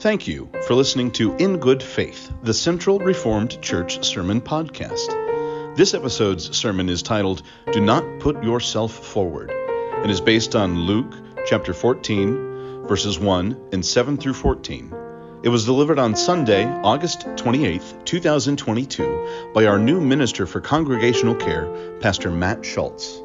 Thank you for listening to In Good Faith, the Central Reformed Church Sermon Podcast. This episode's sermon is titled Do Not Put Yourself Forward and is based on Luke chapter 14, verses 1 and 7 through 14. It was delivered on Sunday, August 28, 2022, by our new minister for congregational care, Pastor Matt Schultz.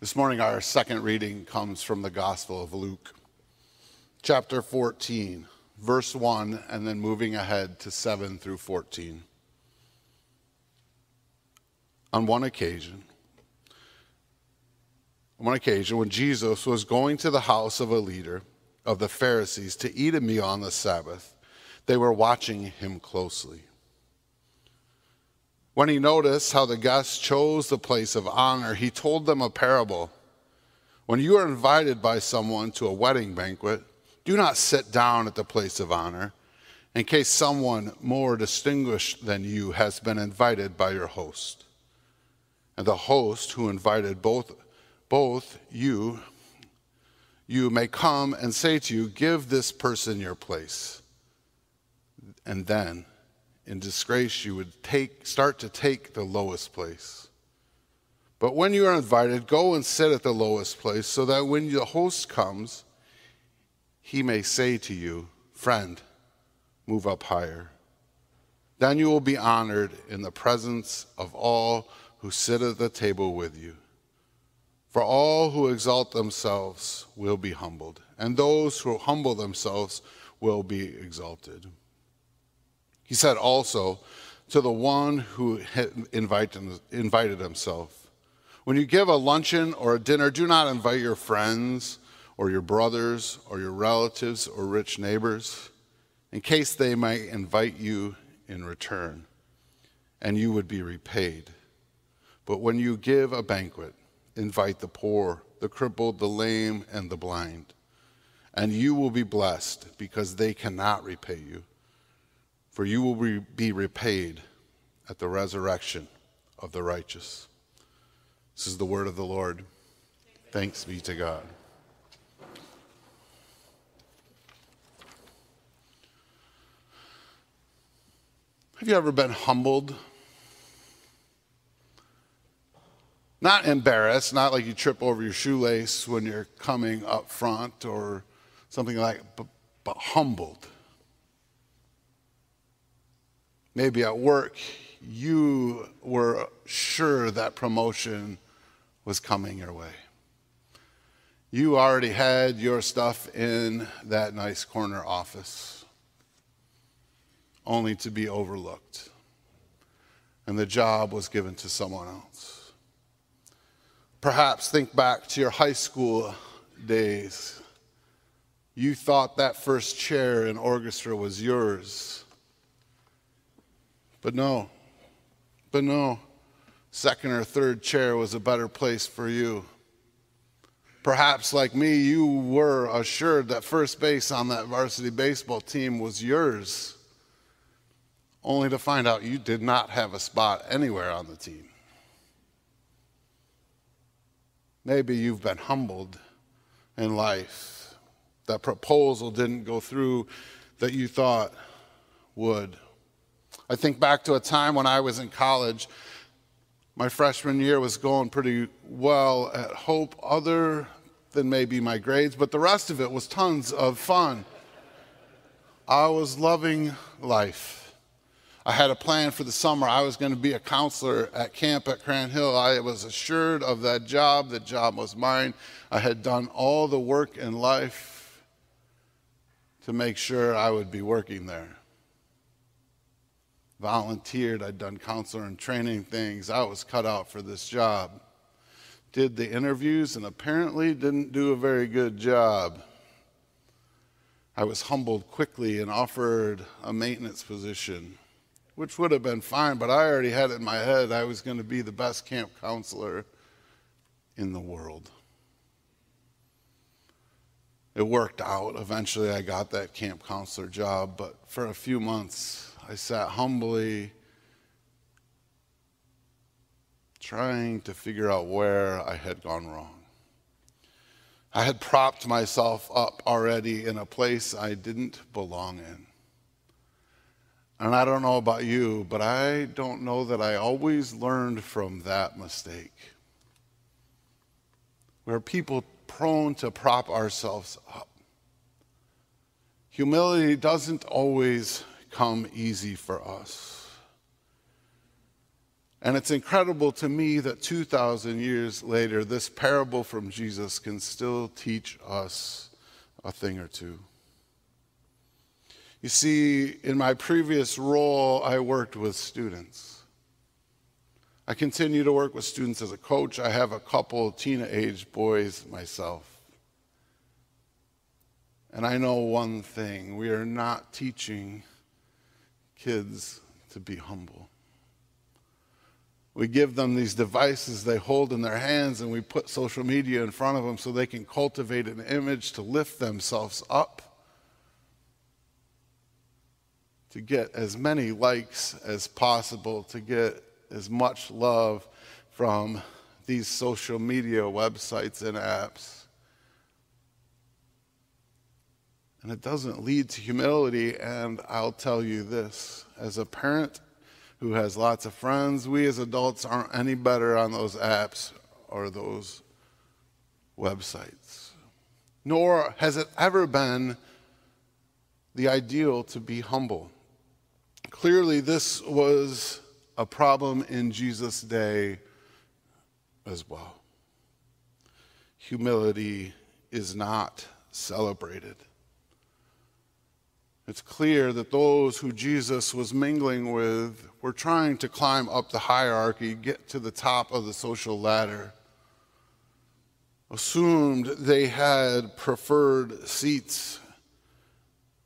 This morning, our second reading comes from the Gospel of Luke, chapter 14, verse 1, and then moving ahead to 7 through 14. On one occasion, on one occasion, when Jesus was going to the house of a leader of the Pharisees to eat a meal on the Sabbath, they were watching him closely. When he noticed how the guests chose the place of honor, he told them a parable. When you are invited by someone to a wedding banquet, do not sit down at the place of honor in case someone more distinguished than you has been invited by your host. And the host who invited both, both you, you may come and say to you, Give this person your place. And then in disgrace, you would take, start to take the lowest place. But when you are invited, go and sit at the lowest place, so that when the host comes, he may say to you, Friend, move up higher. Then you will be honored in the presence of all who sit at the table with you. For all who exalt themselves will be humbled, and those who humble themselves will be exalted. He said also to the one who invited, invited himself, When you give a luncheon or a dinner, do not invite your friends or your brothers or your relatives or rich neighbors, in case they might invite you in return, and you would be repaid. But when you give a banquet, invite the poor, the crippled, the lame, and the blind, and you will be blessed because they cannot repay you for you will be repaid at the resurrection of the righteous. This is the word of the Lord. Thanks be to God. Have you ever been humbled? Not embarrassed, not like you trip over your shoelace when you're coming up front or something like but, but humbled maybe at work you were sure that promotion was coming your way. You already had your stuff in that nice corner office, only to be overlooked. And the job was given to someone else. Perhaps think back to your high school days. You thought that first chair in orchestra was yours but no, but no, second or third chair was a better place for you. Perhaps, like me, you were assured that first base on that varsity baseball team was yours, only to find out you did not have a spot anywhere on the team. Maybe you've been humbled in life. That proposal didn't go through that you thought would. I think back to a time when I was in college. My freshman year was going pretty well at Hope, other than maybe my grades, but the rest of it was tons of fun. I was loving life. I had a plan for the summer. I was going to be a counselor at camp at Cran Hill. I was assured of that job. The job was mine. I had done all the work in life to make sure I would be working there volunteered, I'd done counselor and training things. I was cut out for this job. Did the interviews and apparently didn't do a very good job. I was humbled quickly and offered a maintenance position, which would have been fine, but I already had it in my head I was going to be the best camp counselor in the world. It worked out. Eventually, I got that camp counselor job, but for a few months, I sat humbly trying to figure out where I had gone wrong. I had propped myself up already in a place I didn't belong in. And I don't know about you, but I don't know that I always learned from that mistake. We're people prone to prop ourselves up. Humility doesn't always come easy for us. And it's incredible to me that 2,000 years later, this parable from Jesus can still teach us a thing or two. You see, in my previous role, I worked with students. I continue to work with students as a coach. I have a couple teenage boys myself. And I know one thing we are not teaching kids to be humble. We give them these devices they hold in their hands, and we put social media in front of them so they can cultivate an image to lift themselves up, to get as many likes as possible, to get as much love from these social media websites and apps. And it doesn't lead to humility. And I'll tell you this as a parent who has lots of friends, we as adults aren't any better on those apps or those websites. Nor has it ever been the ideal to be humble. Clearly, this was a problem in Jesus' day as well. Humility is not celebrated. It's clear that those who Jesus was mingling with were trying to climb up the hierarchy, get to the top of the social ladder. Assumed they had preferred seats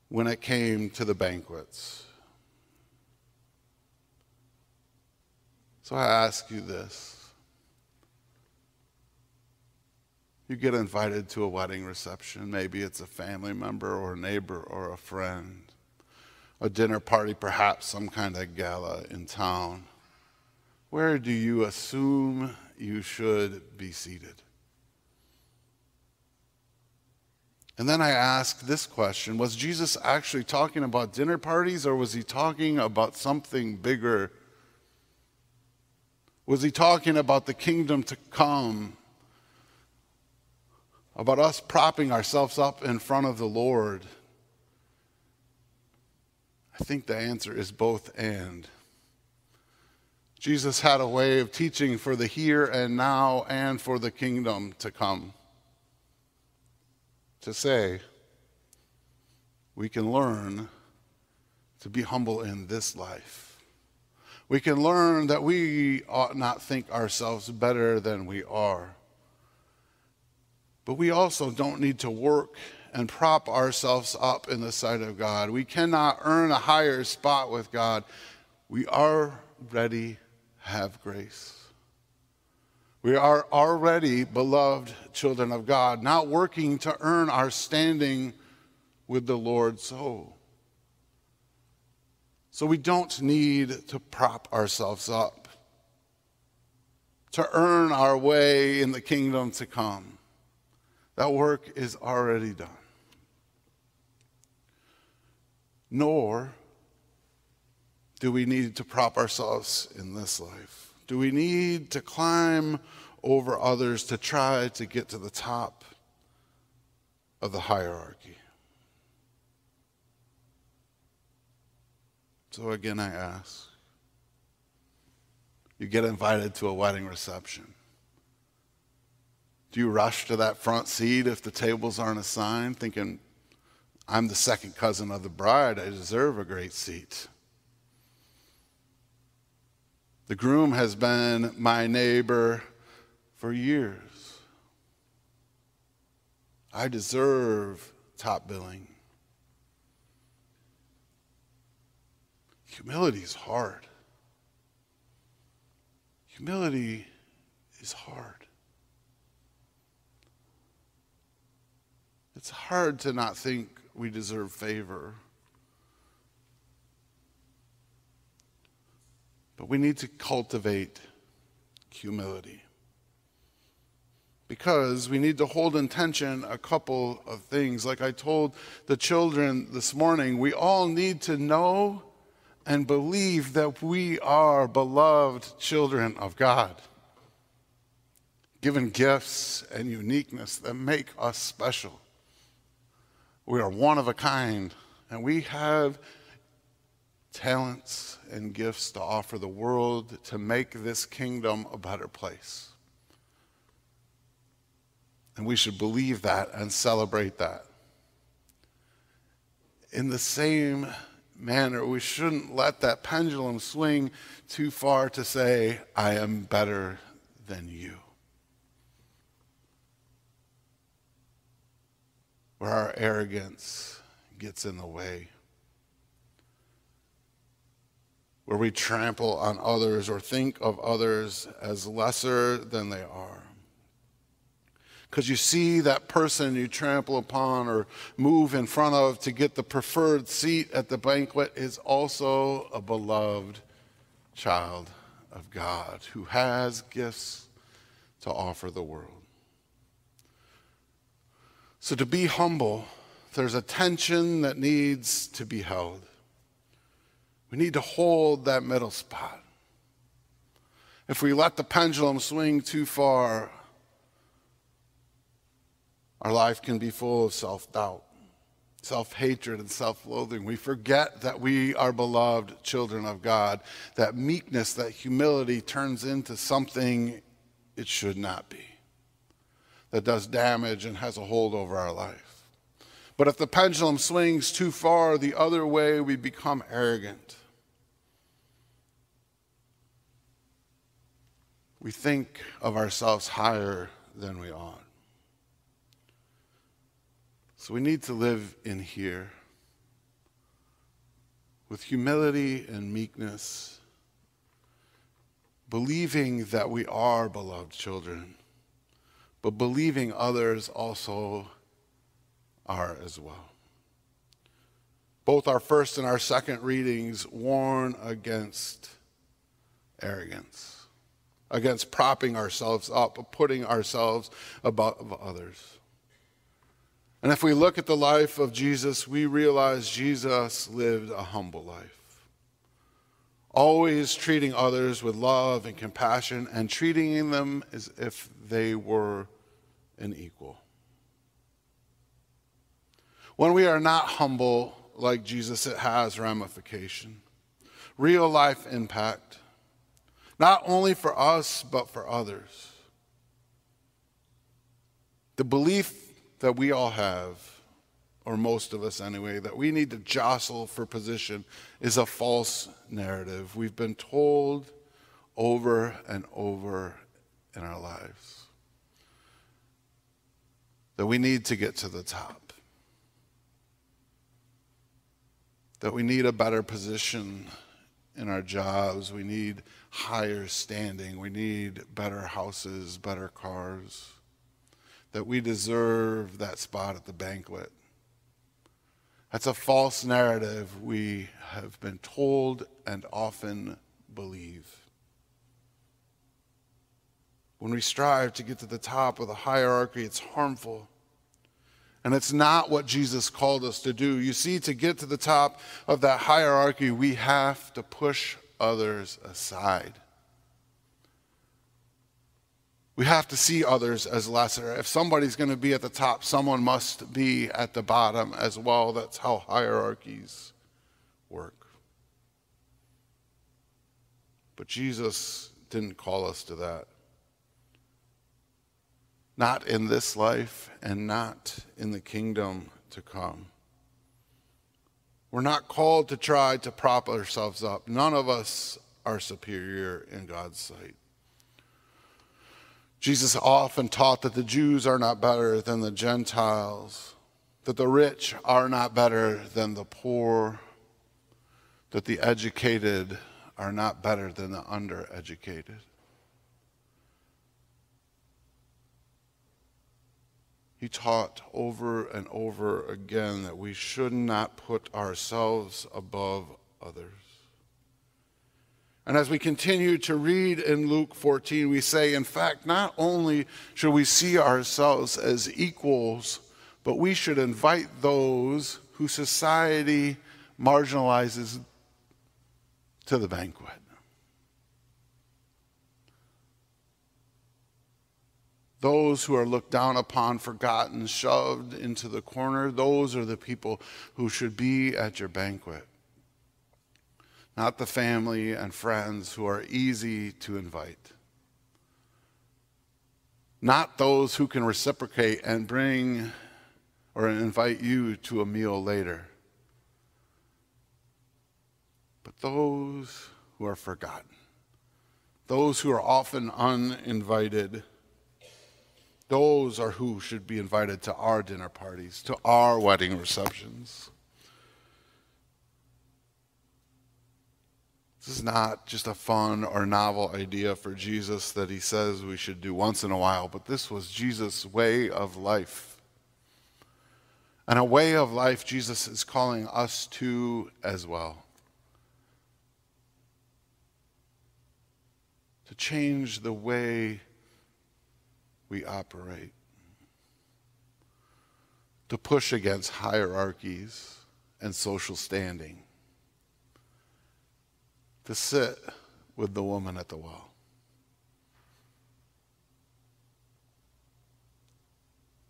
when it came to the banquets. So I ask you this. You get invited to a wedding reception. Maybe it's a family member or a neighbor or a friend. A dinner party, perhaps some kind of gala in town. Where do you assume you should be seated? And then I ask this question Was Jesus actually talking about dinner parties or was he talking about something bigger? Was he talking about the kingdom to come? About us propping ourselves up in front of the Lord? I think the answer is both and. Jesus had a way of teaching for the here and now and for the kingdom to come. To say, we can learn to be humble in this life. We can learn that we ought not think ourselves better than we are. But we also don't need to work and prop ourselves up in the sight of God. We cannot earn a higher spot with God. We already have grace. We are already beloved children of God, not working to earn our standing with the Lord. So, so we don't need to prop ourselves up to earn our way in the kingdom to come. That work is already done. Nor do we need to prop ourselves in this life. Do we need to climb over others to try to get to the top of the hierarchy? So again, I ask you get invited to a wedding reception. Do you rush to that front seat if the tables aren't assigned, thinking, I'm the second cousin of the bride, I deserve a great seat? The groom has been my neighbor for years. I deserve top billing. Humility is hard. Humility is hard. It's hard to not think we deserve favor. But we need to cultivate humility. because we need to hold in tension a couple of things. Like I told the children this morning, we all need to know and believe that we are beloved children of God, given gifts and uniqueness that make us special. We are one of a kind, and we have talents and gifts to offer the world to make this kingdom a better place. And we should believe that and celebrate that. In the same manner, we shouldn't let that pendulum swing too far to say, I am better than you. Where our arrogance gets in the way. Where we trample on others or think of others as lesser than they are because you see that person you trample upon or move in front of to get the preferred seat at the banquet is also a beloved child of God who has gifts to offer the world. So, to be humble, there's a tension that needs to be held. We need to hold that middle spot. If we let the pendulum swing too far, our life can be full of self doubt, self hatred, and self loathing. We forget that we are beloved children of God, that meekness, that humility turns into something it should not be, that does damage and has a hold over our life. But if the pendulum swings too far the other way, we become arrogant. We think of ourselves higher than we ought. So we need to live in here with humility and meekness, believing that we are beloved children, but believing others also are as well. Both our first and our second readings warn against arrogance, against propping ourselves up, putting ourselves above others. And if we look at the life of Jesus, we realize Jesus lived a humble life. Always treating others with love and compassion and treating them as if they were an equal. When we are not humble like Jesus, it has ramification, real life impact, not only for us, but for others. The belief that we all have, or most of us anyway, that we need to jostle for position is a false narrative. We've been told over and over in our lives that we need to get to the top, that we need a better position in our jobs, we need higher standing, we need better houses, better cars that we deserve that spot at the banquet. That's a false narrative we have been told and often believe. When we strive to get to the top of the hierarchy, it's harmful. And it's not what Jesus called us to do. You see, to get to the top of that hierarchy, we have to push others aside. We have to see others as lesser. If somebody's going to be at the top, someone must be at the bottom as well. That's how hierarchies work. But Jesus didn't call us to that. Not in this life and not in the kingdom to come. We're not called to try to prop ourselves up. None of us are superior in God's sight. Jesus often taught that the Jews are not better than the Gentiles, that the rich are not better than the poor, that the educated are not better than the undereducated. He taught over and over again that we should not put ourselves above others. And as we continue to read in Luke 14, we say, in fact, not only should we see ourselves as equals, but we should invite those who society marginalizes to the banquet. Those who are looked down upon, forgotten, shoved into the corner, those are the people who should be at your banquet. Not the family and friends who are easy to invite. Not those who can reciprocate and bring or invite you to a meal later. But those who are forgotten, those who are often uninvited those are who should be invited to our dinner parties, to our wedding receptions. This is not just a fun or novel idea for Jesus that he says we should do once in a while, but this was Jesus' way of life. And a way of life Jesus is calling us to as well. To change the way we operate, to push against hierarchies and social standing, to sit with the woman at the well.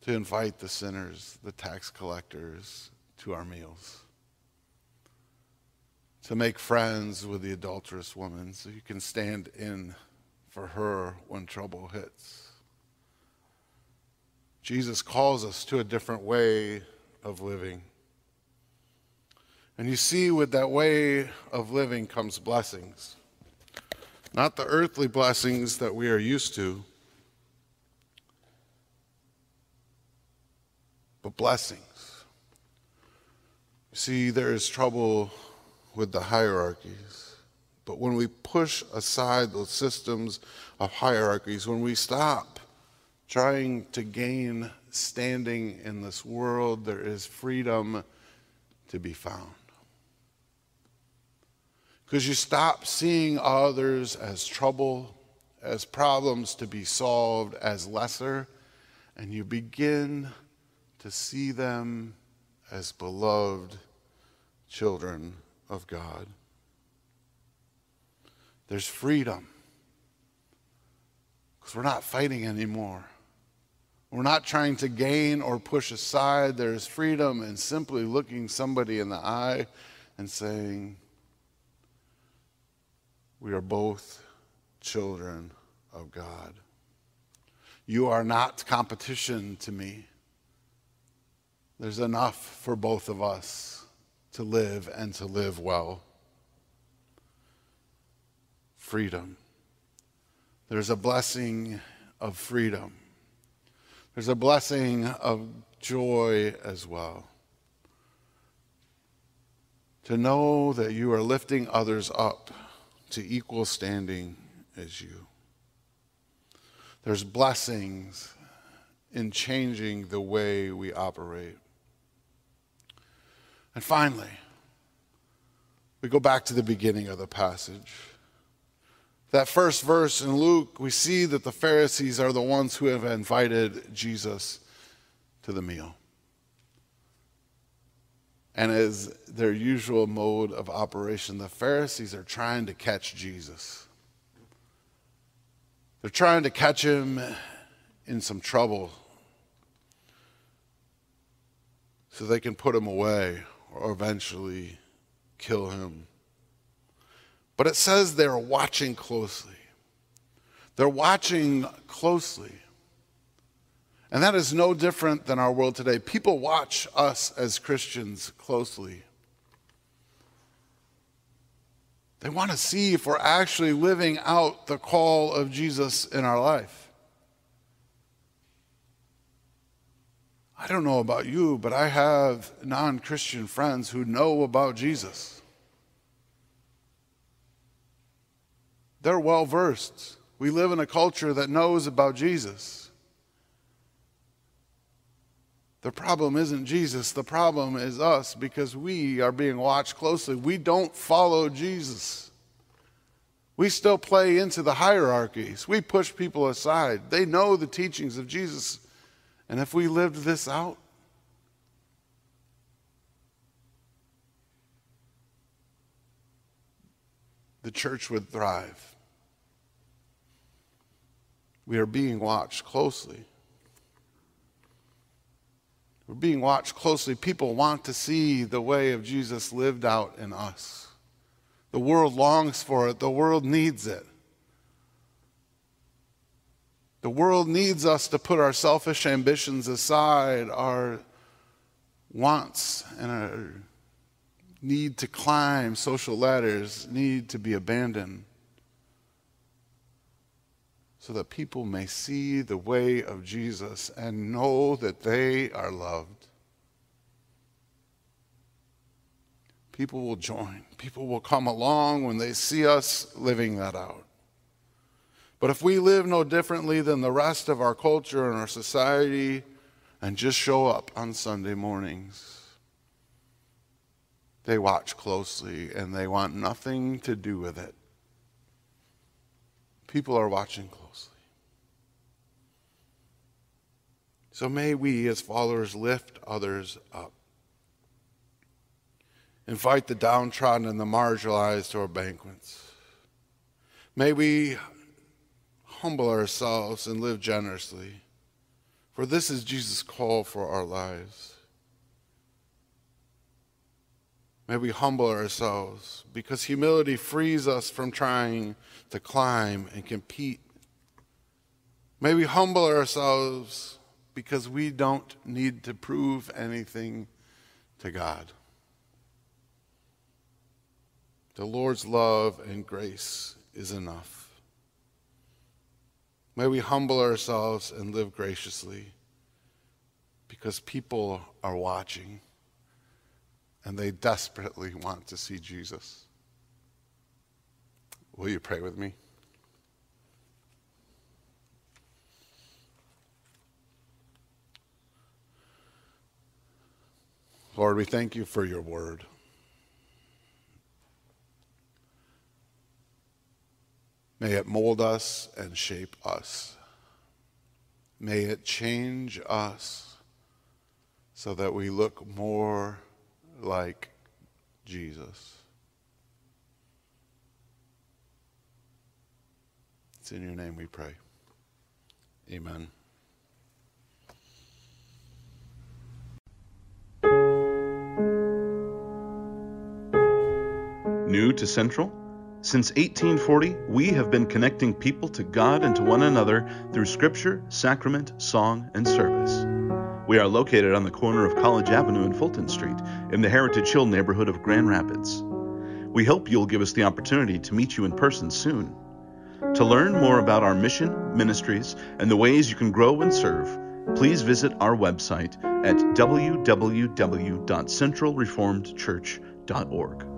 To invite the sinners, the tax collectors to our meals. To make friends with the adulterous woman so you can stand in for her when trouble hits Jesus calls us to a different way of living. And you see, with that way of living comes blessings. Not the earthly blessings that we are used to, but blessings. You see, there is trouble with the hierarchies. But when we push aside those systems of hierarchies, when we stop trying to gain standing in this world, there is freedom to be found. Because you stop seeing others as trouble, as problems to be solved, as lesser, and you begin to see them as beloved children of God. There's freedom because we're not fighting anymore. We're not trying to gain or push aside. There's freedom in simply looking somebody in the eye and saying, We are both children of God. You are not competition to me. There's enough for both of us to live and to live well. Freedom. There's a blessing of freedom there's a blessing of joy as well. To know that you are lifting others up to equal standing as you. There's blessings in changing the way we operate. And finally, we go back to the beginning of the passage that first verse in Luke, we see that the Pharisees are the ones who have invited Jesus to the meal. And as their usual mode of operation, the Pharisees are trying to catch Jesus. They're trying to catch him in some trouble so they can put him away or eventually kill him. But it says they're watching closely. They're watching closely. And that is no different than our world today. People watch us as Christians closely. They want to see if we're actually living out the call of Jesus in our life. I don't know about you, but I have non Christian friends who know about Jesus. They're well versed. We live in a culture that knows about Jesus. The problem isn't Jesus, the problem is us because we are being watched closely. We don't follow Jesus. We still play into the hierarchies. We push people aside. They know the teachings of Jesus. And if we lived this out, the church would thrive. We are being watched closely. We're being watched closely. People want to see the way of Jesus lived out in us. The world longs for it, the world needs it. The world needs us to put our selfish ambitions aside, our wants and our need to climb social ladders need to be abandoned so that people may see the way of Jesus and know that they are loved. People will join. People will come along when they see us living that out. But if we live no differently than the rest of our culture and our society and just show up on Sunday mornings, they watch closely and they want nothing to do with it. People are watching closely. So may we, as followers, lift others up. Invite the downtrodden and the marginalized to our banquets. May we humble ourselves and live generously, for this is Jesus' call for our lives. May we humble ourselves because humility frees us from trying to climb and compete. May we humble ourselves because we don't need to prove anything to God. The Lord's love and grace is enough. May we humble ourselves and live graciously because people are watching and they desperately want to see Jesus. Will you pray with me? Lord, we thank you for your word. May it mold us and shape us. May it change us so that we look more like Jesus. It's in your name we pray. Amen. New to Central? Since 1840, we have been connecting people to God and to one another through scripture, sacrament, song, and service. We are located on the corner of College Avenue and Fulton Street in the Heritage Hill neighborhood of Grand Rapids. We hope you'll give us the opportunity to meet you in person soon. To learn more about our mission, ministries, and the ways you can grow and serve, please visit our website at www.centralreformedchurch.org.